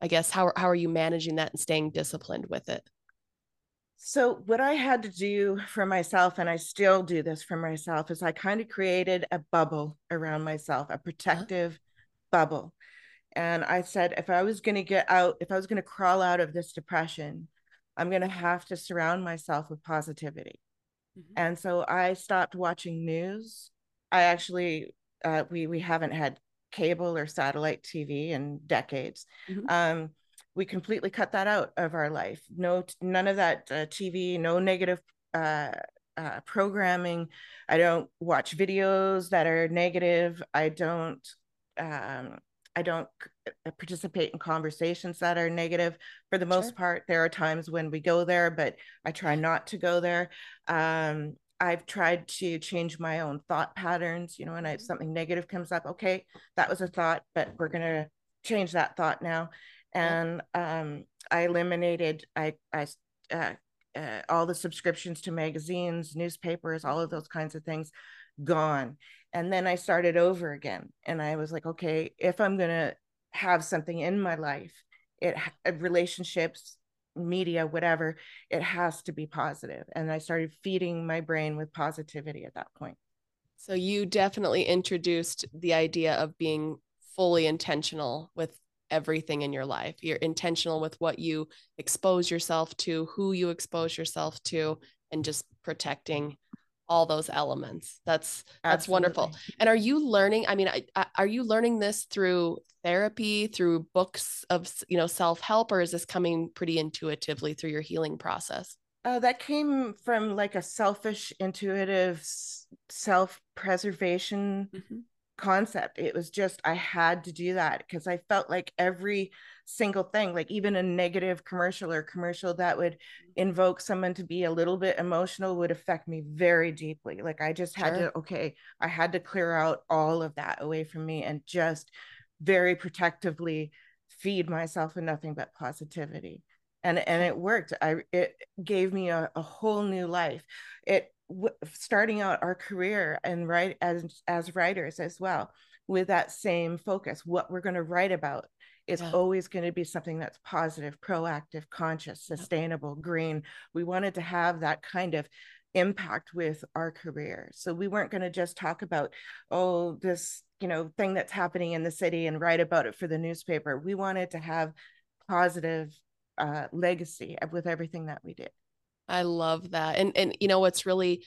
I guess, how, how are you managing that and staying disciplined with it? So, what I had to do for myself, and I still do this for myself, is I kind of created a bubble around myself, a protective huh? bubble. And I said, if I was going to get out, if I was going to crawl out of this depression, I'm going to have to surround myself with positivity. Mm-hmm. And so I stopped watching news. I actually, uh, we we haven't had cable or satellite TV in decades. Mm-hmm. Um, we completely cut that out of our life. No, none of that uh, TV, no negative uh, uh, programming. I don't watch videos that are negative. I don't. Um, I don't uh, participate in conversations that are negative. For the most sure. part, there are times when we go there, but I try not to go there. Um, I've tried to change my own thought patterns. You know, when I, mm-hmm. something negative comes up, okay, that was a thought, but we're gonna change that thought now and um, I eliminated I I uh, uh, all the subscriptions to magazines, newspapers, all of those kinds of things gone. And then I started over again, and I was like, okay, if I'm gonna have something in my life, it uh, relationships, media, whatever, it has to be positive. And I started feeding my brain with positivity at that point. So you definitely introduced the idea of being fully intentional with everything in your life. You're intentional with what you expose yourself to, who you expose yourself to, and just protecting all those elements. That's that's Absolutely. wonderful. And are you learning? I mean, I, I, are you learning this through therapy, through books of you know self help, or is this coming pretty intuitively through your healing process? Uh, that came from like a selfish, intuitive self preservation mm-hmm concept. It was just, I had to do that because I felt like every single thing, like even a negative commercial or commercial that would mm-hmm. invoke someone to be a little bit emotional would affect me very deeply. Like I just had sure. to, okay, I had to clear out all of that away from me and just very protectively feed myself with nothing but positivity and and it worked i it gave me a, a whole new life it w- starting out our career and write as as writers as well with that same focus what we're going to write about is yeah. always going to be something that's positive proactive conscious sustainable yeah. green we wanted to have that kind of impact with our career so we weren't going to just talk about oh this you know thing that's happening in the city and write about it for the newspaper we wanted to have positive uh, legacy with everything that we did I love that. And and you know what's really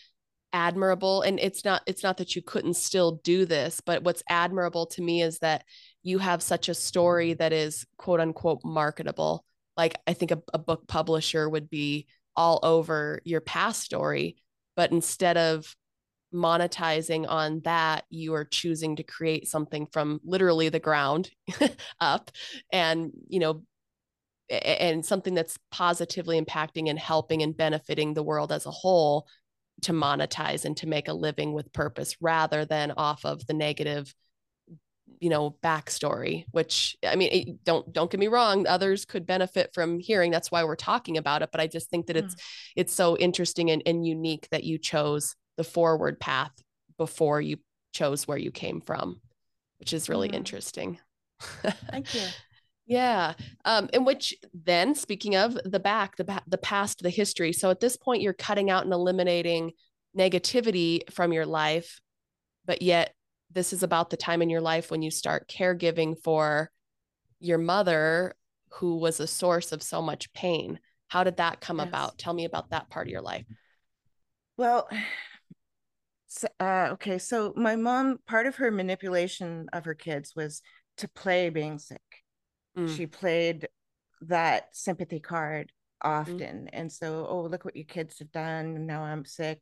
admirable and it's not it's not that you couldn't still do this, but what's admirable to me is that you have such a story that is quote unquote marketable. Like I think a, a book publisher would be all over your past story, but instead of monetizing on that, you are choosing to create something from literally the ground <laughs> up and, you know, and something that's positively impacting and helping and benefiting the world as a whole to monetize and to make a living with purpose rather than off of the negative you know backstory which i mean it, don't don't get me wrong others could benefit from hearing that's why we're talking about it but i just think that it's mm. it's so interesting and, and unique that you chose the forward path before you chose where you came from which is really mm. interesting thank you <laughs> yeah. Um, in which then speaking of the back, the the past, the history. So at this point, you're cutting out and eliminating negativity from your life, but yet this is about the time in your life when you start caregiving for your mother, who was a source of so much pain. How did that come yes. about? Tell me about that part of your life. Well, so, uh, okay. So my mom, part of her manipulation of her kids was to play being sick. Mm. She played that sympathy card mm. often. Mm. And so, oh, look what your kids have done. Now I'm sick.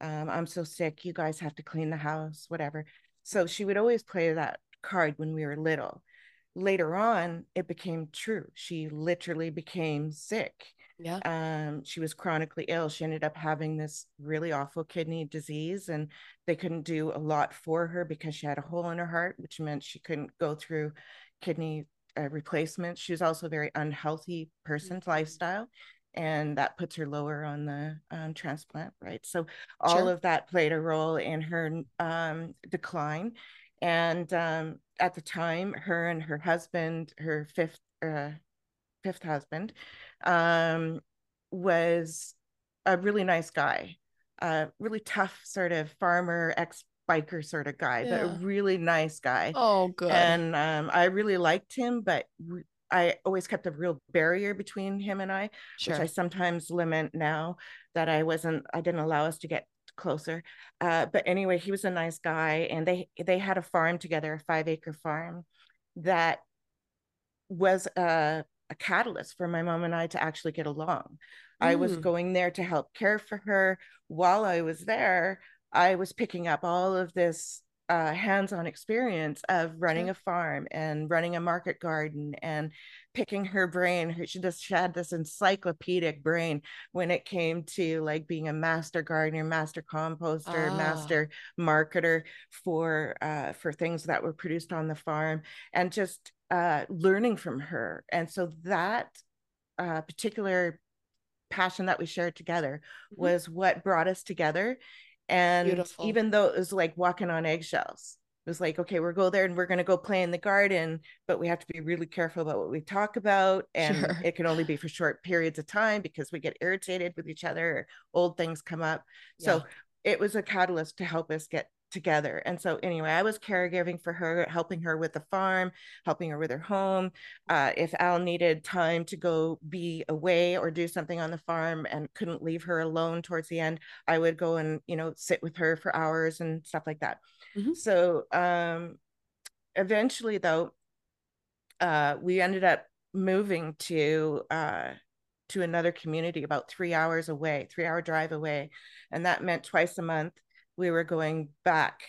Um, I'm so sick. You guys have to clean the house, whatever. So she would always play that card when we were little. Later on, it became true. She literally became sick. Yeah. Um, she was chronically ill. She ended up having this really awful kidney disease, and they couldn't do a lot for her because she had a hole in her heart, which meant she couldn't go through kidney a replacement. She was also a very unhealthy person's mm-hmm. lifestyle, and that puts her lower on the um, transplant, right? So all sure. of that played a role in her um, decline. And um, at the time, her and her husband, her fifth uh, fifth husband, um, was a really nice guy, a really tough sort of farmer, ex biker sort of guy, yeah. but a really nice guy. Oh, good. And um, I really liked him, but I always kept a real barrier between him and I, sure. which I sometimes lament now that I wasn't, I didn't allow us to get closer. Uh, but anyway, he was a nice guy, and they they had a farm together, a five acre farm, that was a, a catalyst for my mom and I to actually get along. Mm. I was mm. going there to help care for her. While I was there, I was picking up all of this uh, hands-on experience of running a farm and running a market garden and picking her brain she just had this encyclopedic brain when it came to like being a master gardener master composter ah. master marketer for uh, for things that were produced on the farm and just uh, learning from her and so that uh, particular passion that we shared together mm-hmm. was what brought us together and Beautiful. even though it was like walking on eggshells, it was like, okay, we'll go there and we're going to go play in the garden, but we have to be really careful about what we talk about. And sure. it can only be for short periods of time because we get irritated with each other, old things come up. Yeah. So it was a catalyst to help us get together. And so, anyway, I was caregiving for her, helping her with the farm, helping her with her home. Uh, if Al needed time to go be away or do something on the farm and couldn't leave her alone towards the end, I would go and, you know, sit with her for hours and stuff like that. Mm-hmm. So, um, eventually, though, uh, we ended up moving to, uh, to another community about three hours away, three hour drive away. And that meant twice a month we were going back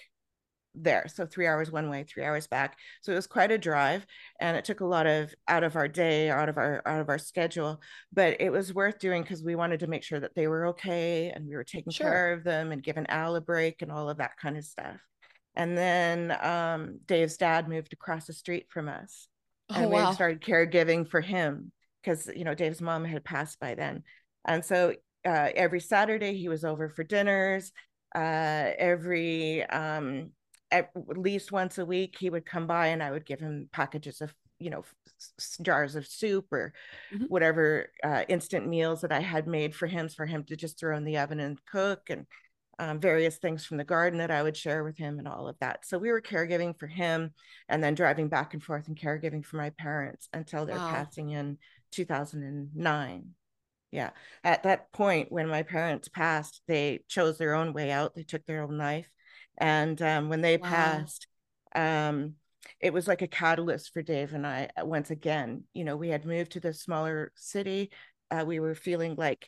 there. So three hours one way three hours back. So it was quite a drive and it took a lot of out of our day out of our out of our schedule. But it was worth doing because we wanted to make sure that they were okay and we were taking sure. care of them and giving al a break and all of that kind of stuff. And then um, dave's dad moved across the street from us oh, and wow. we started caregiving for him because you know dave's mom had passed by then. And so uh, every saturday he was over for dinners uh, every um, at least once a week he would come by and I would give him packages of you know jars of soup or mm-hmm. whatever uh, instant meals that I had made for him for him to just throw in the oven and cook and um, various things from the garden that I would share with him and all of that. So we were caregiving for him and then driving back and forth and caregiving for my parents until their wow. passing in 2009 yeah. At that point when my parents passed they chose their own way out. They took their own life. And um, when they wow. passed um, it was like a catalyst for dave and i uh, once again. You know we had moved to the smaller city. Uh, we were feeling like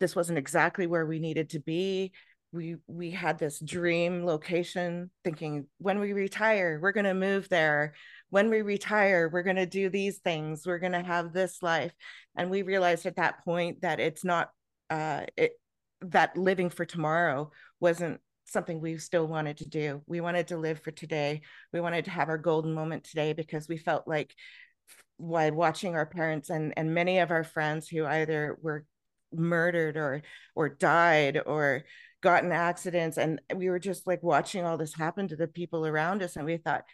this wasn't exactly where we needed to be. We we had this dream location thinking when we retire we're going to move there when we retire we're going to do these things we're going to have this life. And we realized at that point that it's not uh it that living for tomorrow wasn't something we still wanted to do. We wanted to live for today. We wanted to have our golden moment today because we felt like while watching our parents and and many of our friends who either were murdered or or died or got in accidents and we were just like watching all this happen to the people around us and we thought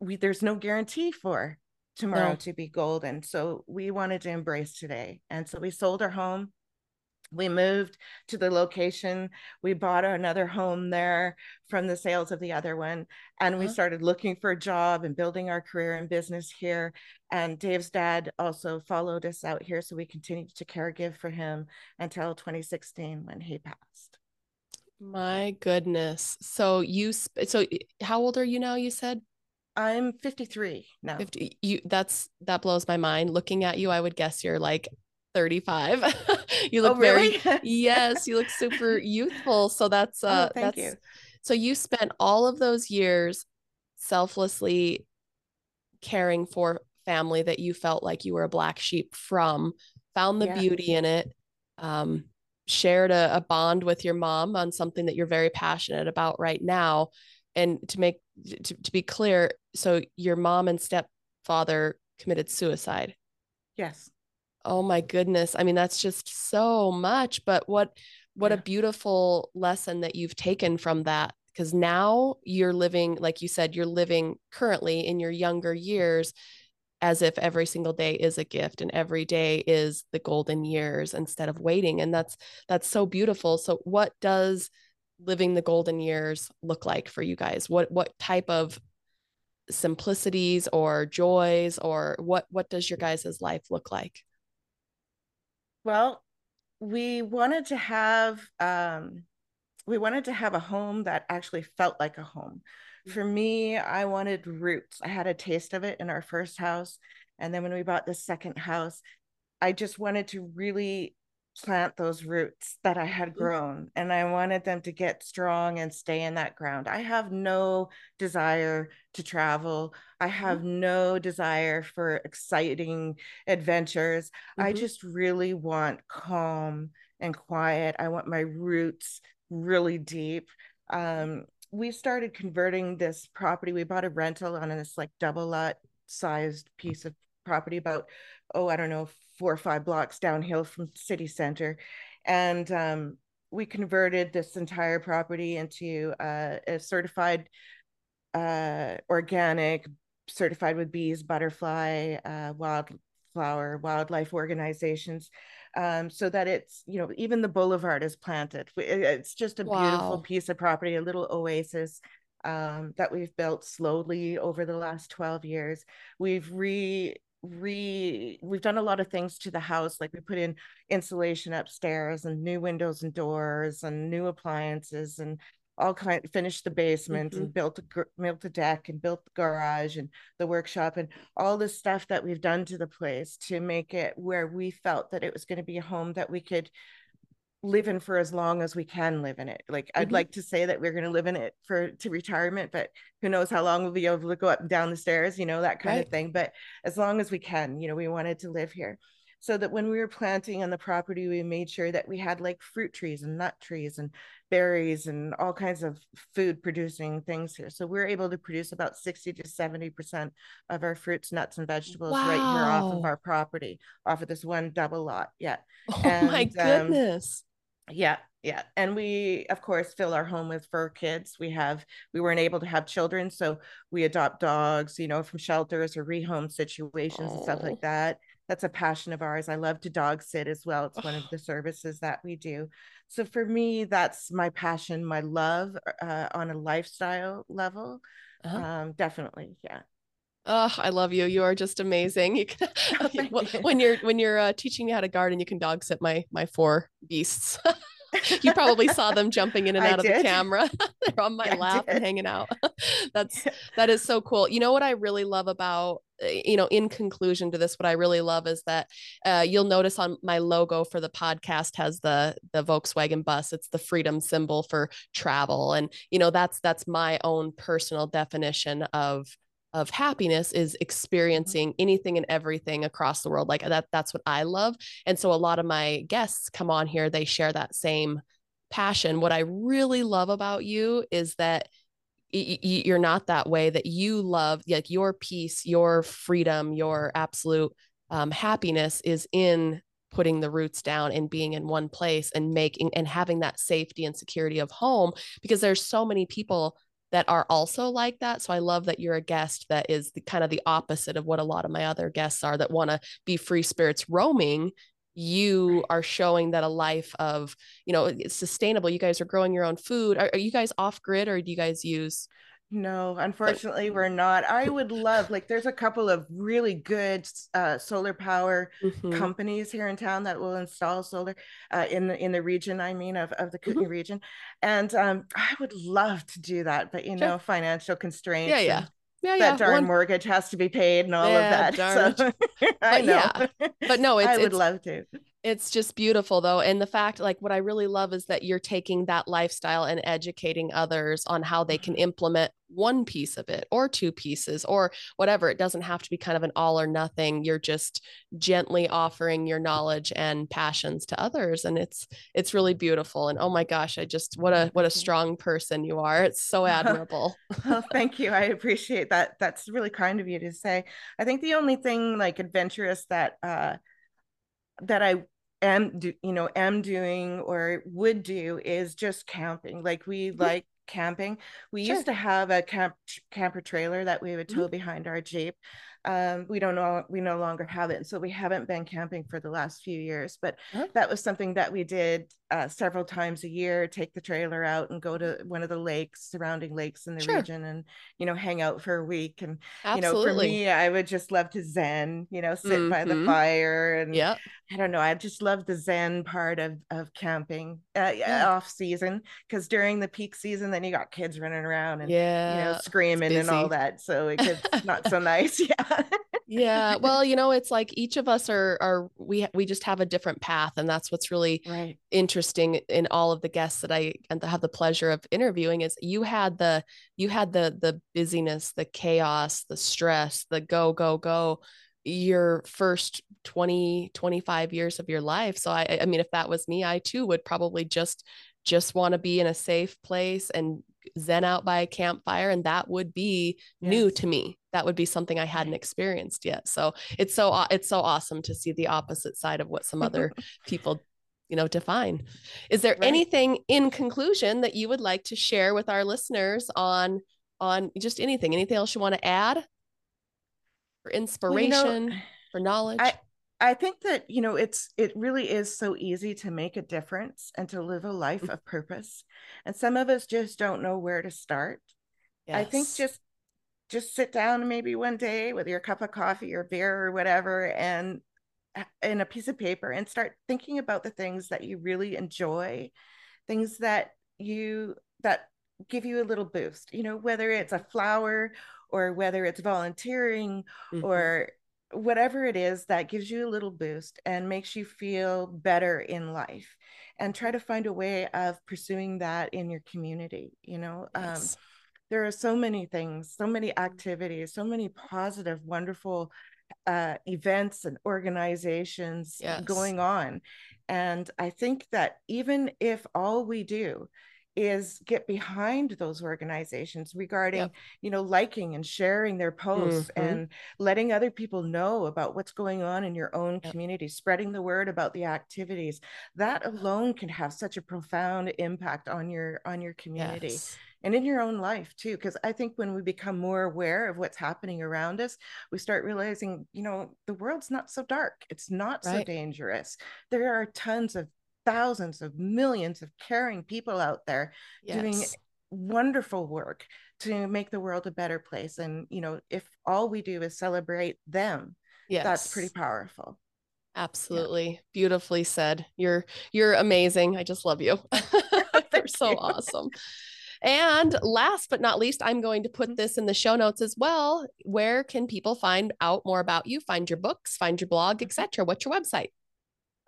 we there's no guarantee for tomorrow no. to be golden so we wanted to embrace today and so we sold our home we moved to the location we bought another home there from the sales of the other one and uh-huh. we started looking for a job and building our career and business here and dave's dad also followed us out here so we continued to care give for him until 2016 when he passed my goodness. So you so how old are you now you said? I'm 53 now. 50 you that's that blows my mind. Looking at you I would guess you're like 35. <laughs> you look oh, really? very <laughs> Yes, you look super <laughs> youthful. So that's oh, uh oh, thank that's you. so you spent all of those years selflessly caring for family that you felt like you were a black sheep from, found the yeah. beauty in it. Um shared a, a bond with your mom on something that you're very passionate about right now and to make to, to be clear so your mom and stepfather committed suicide? Yes. Oh my goodness. I mean that's just so much but what what yeah. a beautiful lesson that you've taken from that because now you're living like you said you're living currently in your younger years as if every single day is a gift and every day is the golden years instead of waiting and that's that's so beautiful. So what does living the golden years look like for you guys what what type of simplicities or joys or what what does your guys' life look like well we wanted to have um we wanted to have a home that actually felt like a home for me, I wanted roots. I had a taste of it in our first house. And then when we bought the second house, I just wanted to really plant those roots that I had mm-hmm. grown and I wanted them to get strong and stay in that ground. I have no desire to travel. I have mm-hmm. no desire for exciting adventures. Mm-hmm. I just really want calm and quiet. I want my roots really deep. Um, we started converting this property. We bought a rental on this like double lot sized piece of property about, oh, I don't know, four or five blocks downhill from city center. And um, we converted this entire property into uh, a certified uh, organic, certified with bees, butterfly, uh, wildflower, wildlife organizations um, so that it's you know even the boulevard is planted it's just a wow. beautiful piece of property a little oasis um, that we've built slowly over the last 12 years we've re re we've done a lot of things to the house like we put in insulation upstairs and new windows and doors and new appliances and all kind finished the basement mm-hmm. and built a built a deck and built the garage and the workshop and all the stuff that we've done to the place to make it where we felt that it was going to be a home that we could live in for as long as we can live in it. Like mm-hmm. I'd like to say that we're going to live in it for to retirement, but who knows how long we'll be able to go up and down the stairs, you know, that kind right. of thing. But as long as we can, you know, we wanted to live here so that when we were planting on the property we made sure that we had like fruit trees and nut trees and berries and all kinds of food producing things here so we're able to produce about 60 to 70 percent of our fruits nuts and vegetables wow. right here off of our property off of this one double lot yeah oh and, my um, goodness um, yeah yeah and we of course fill our home with fur kids we have we weren't able to have children so we adopt dogs you know from shelters or rehome situations oh. and stuff like that that's a passion of ours. I love to dog sit as well. It's one of <sighs> the services that we do. So for me, that's my passion, my love uh, on a lifestyle level. Uh-huh. Um, definitely, yeah. Oh, I love you. You are just amazing. You can, <laughs> <laughs> when you're when you're uh, teaching me how to garden, you can dog sit my my four beasts. <laughs> you probably saw them jumping in and out of the camera. They're on my yeah, lap and hanging out. That's that is so cool. You know what I really love about eh, you know in conclusion to this what i really love is that uh, you'll notice on my logo for the podcast has the the volkswagen bus it's the freedom symbol for travel and you know that's that's my own personal definition of of happiness is mm-hmm. experiencing anything and everything across the world like that that's what i love and so a lot of my guests come on here they share that same passion what i really love about you is that you're not that way that you love like your peace your freedom your absolute um, happiness is in putting the roots down and being in one place and making and having that safety and security of home because there's so many people that are also like that. So I love that you're a guest that is the kind of the opposite of what a lot of my other guests are that want to be free spirits roaming. You are showing that a life of, you know, it's sustainable. You guys are growing your own food. Are, are you guys off grid or do you guys use no, unfortunately, we're not. I would love like there's a couple of really good uh, solar power mm-hmm. companies here in town that will install solar uh, in the in the region. I mean, of of the Kootenay mm-hmm. region, and um, I would love to do that, but you sure. know, financial constraints. Yeah, yeah. Yeah, that darn One... mortgage has to be paid and all yeah, of that. <laughs> So <laughs> I know. Yeah. But no, it's, I would love to it's just beautiful though and the fact like what i really love is that you're taking that lifestyle and educating others on how they can mm-hmm. implement one piece of it or two pieces or whatever. It doesn't have to be kind of an all or nothing. You're just gently offering your knowledge and passions to others and it's it's really beautiful and oh my gosh i just what a what a strong person you are. It's so <laughs> admirable. Well, <laughs> thank you. I appreciate that. That's really kind of you to say. I think the only thing like adventurous that uh that I am do, you know am doing or would do is just camping like we mm-hmm. like camping we sure. used to have a camp camper trailer that we would tow mm-hmm. behind our jeep um, we don't know we no longer have it and so we haven't been camping for the last few years but huh? that was something that we did uh, several times a year take the trailer out and go to one of the lakes surrounding lakes in the sure. region and you know hang out for a week and Absolutely. you know for me i would just love to zen you know sit mm-hmm. by the mm-hmm. fire and yeah i don't know i just love the zen part of of camping uh, yeah. off season because during the peak season then you got kids running around and yeah you know screaming and all that so it gets <laughs> not so nice <laughs> yeah yeah well you know it's like each of us are are we we just have a different path and that's what's really right. interesting in all of the guests that i and have the pleasure of interviewing is you had the you had the the busyness the chaos the stress the go go go your first 20 25 years of your life so i i mean if that was me i too would probably just just want to be in a safe place and zen out by a campfire and that would be yes. new to me. That would be something i hadn't experienced yet. So it's so it's so awesome to see the opposite side of what some other <laughs> people you know define. Is there right. anything in conclusion that you would like to share with our listeners on on just anything? Anything else you want to add? For inspiration well, you know, for knowledge? I, I think that you know it's it really is so easy to make a difference and to live a life mm. of purpose. And some of us just don't know where to start. Yes. I think just just sit down maybe one day with your cup of coffee or beer or whatever and in a piece of paper and start thinking about the things that you really enjoy, things that you that give you a little boost, you know, whether it's a flower or whether it's volunteering mm-hmm. or whatever it is that gives you a little boost and makes you feel better in life and try to find a way of pursuing that in your community you know um, yes. um, there are so many things so many activities so many positive wonderful uh, events and organizations yes. going on and i think that even if all we do is get behind those organizations regarding yep. you know liking and sharing their posts mm-hmm. and letting other people know about what's going on in your own yep. community spreading the word about the activities that alone can have such a profound impact on your on your community yes. and in your own life too because i think when we become more aware of what's happening around us we start realizing you know the world's not so dark it's not right. so dangerous there are tons of thousands of millions of caring people out there yes. doing wonderful work to make the world a better place and you know if all we do is celebrate them yes. that's pretty powerful absolutely yeah. beautifully said you're you're amazing i just love you <laughs> <laughs> you're so you. awesome and last but not least, I'm going to put mm-hmm. this in the show notes as well. Where can people find out more about you, find your books, find your blog, etc.? What's your website?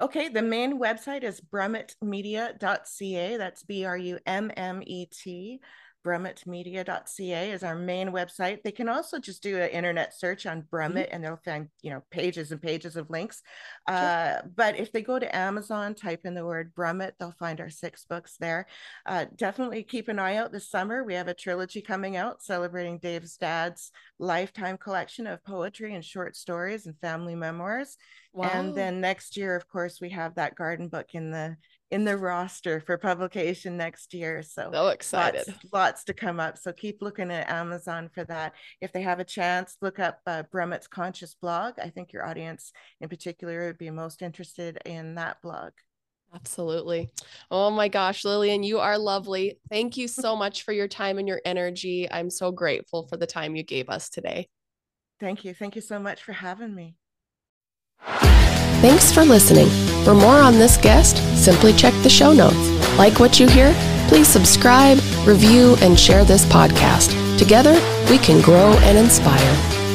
Okay, the main website is brummetmedia.ca. That's B R U M M E T brummetmedia.ca is our main website. They can also just do an internet search on Brummet mm-hmm. and they'll find, you know, pages and pages of links. Sure. Uh, but if they go to Amazon, type in the word Brummet, they'll find our six books there. Uh, definitely keep an eye out this summer. We have a trilogy coming out celebrating Dave's dad's lifetime collection of poetry and short stories and family memoirs. Wow. And then next year, of course, we have that garden book in the in the roster for publication next year. So, so excited. Lots, lots, to come up. So keep looking at Amazon for that. If they have a chance, look up uh, Brummet's Conscious blog. I think your audience in particular would be most interested in that blog. Absolutely. Oh my gosh, Lillian, you are lovely. Thank you so much for your time and your energy. I'm so grateful for the time you gave us today. Thank you. Thank you so much for having me. Thanks for listening. For more on this guest, simply check the show notes. Like what you hear? Please subscribe, review, and share this podcast. Together, we can grow and inspire.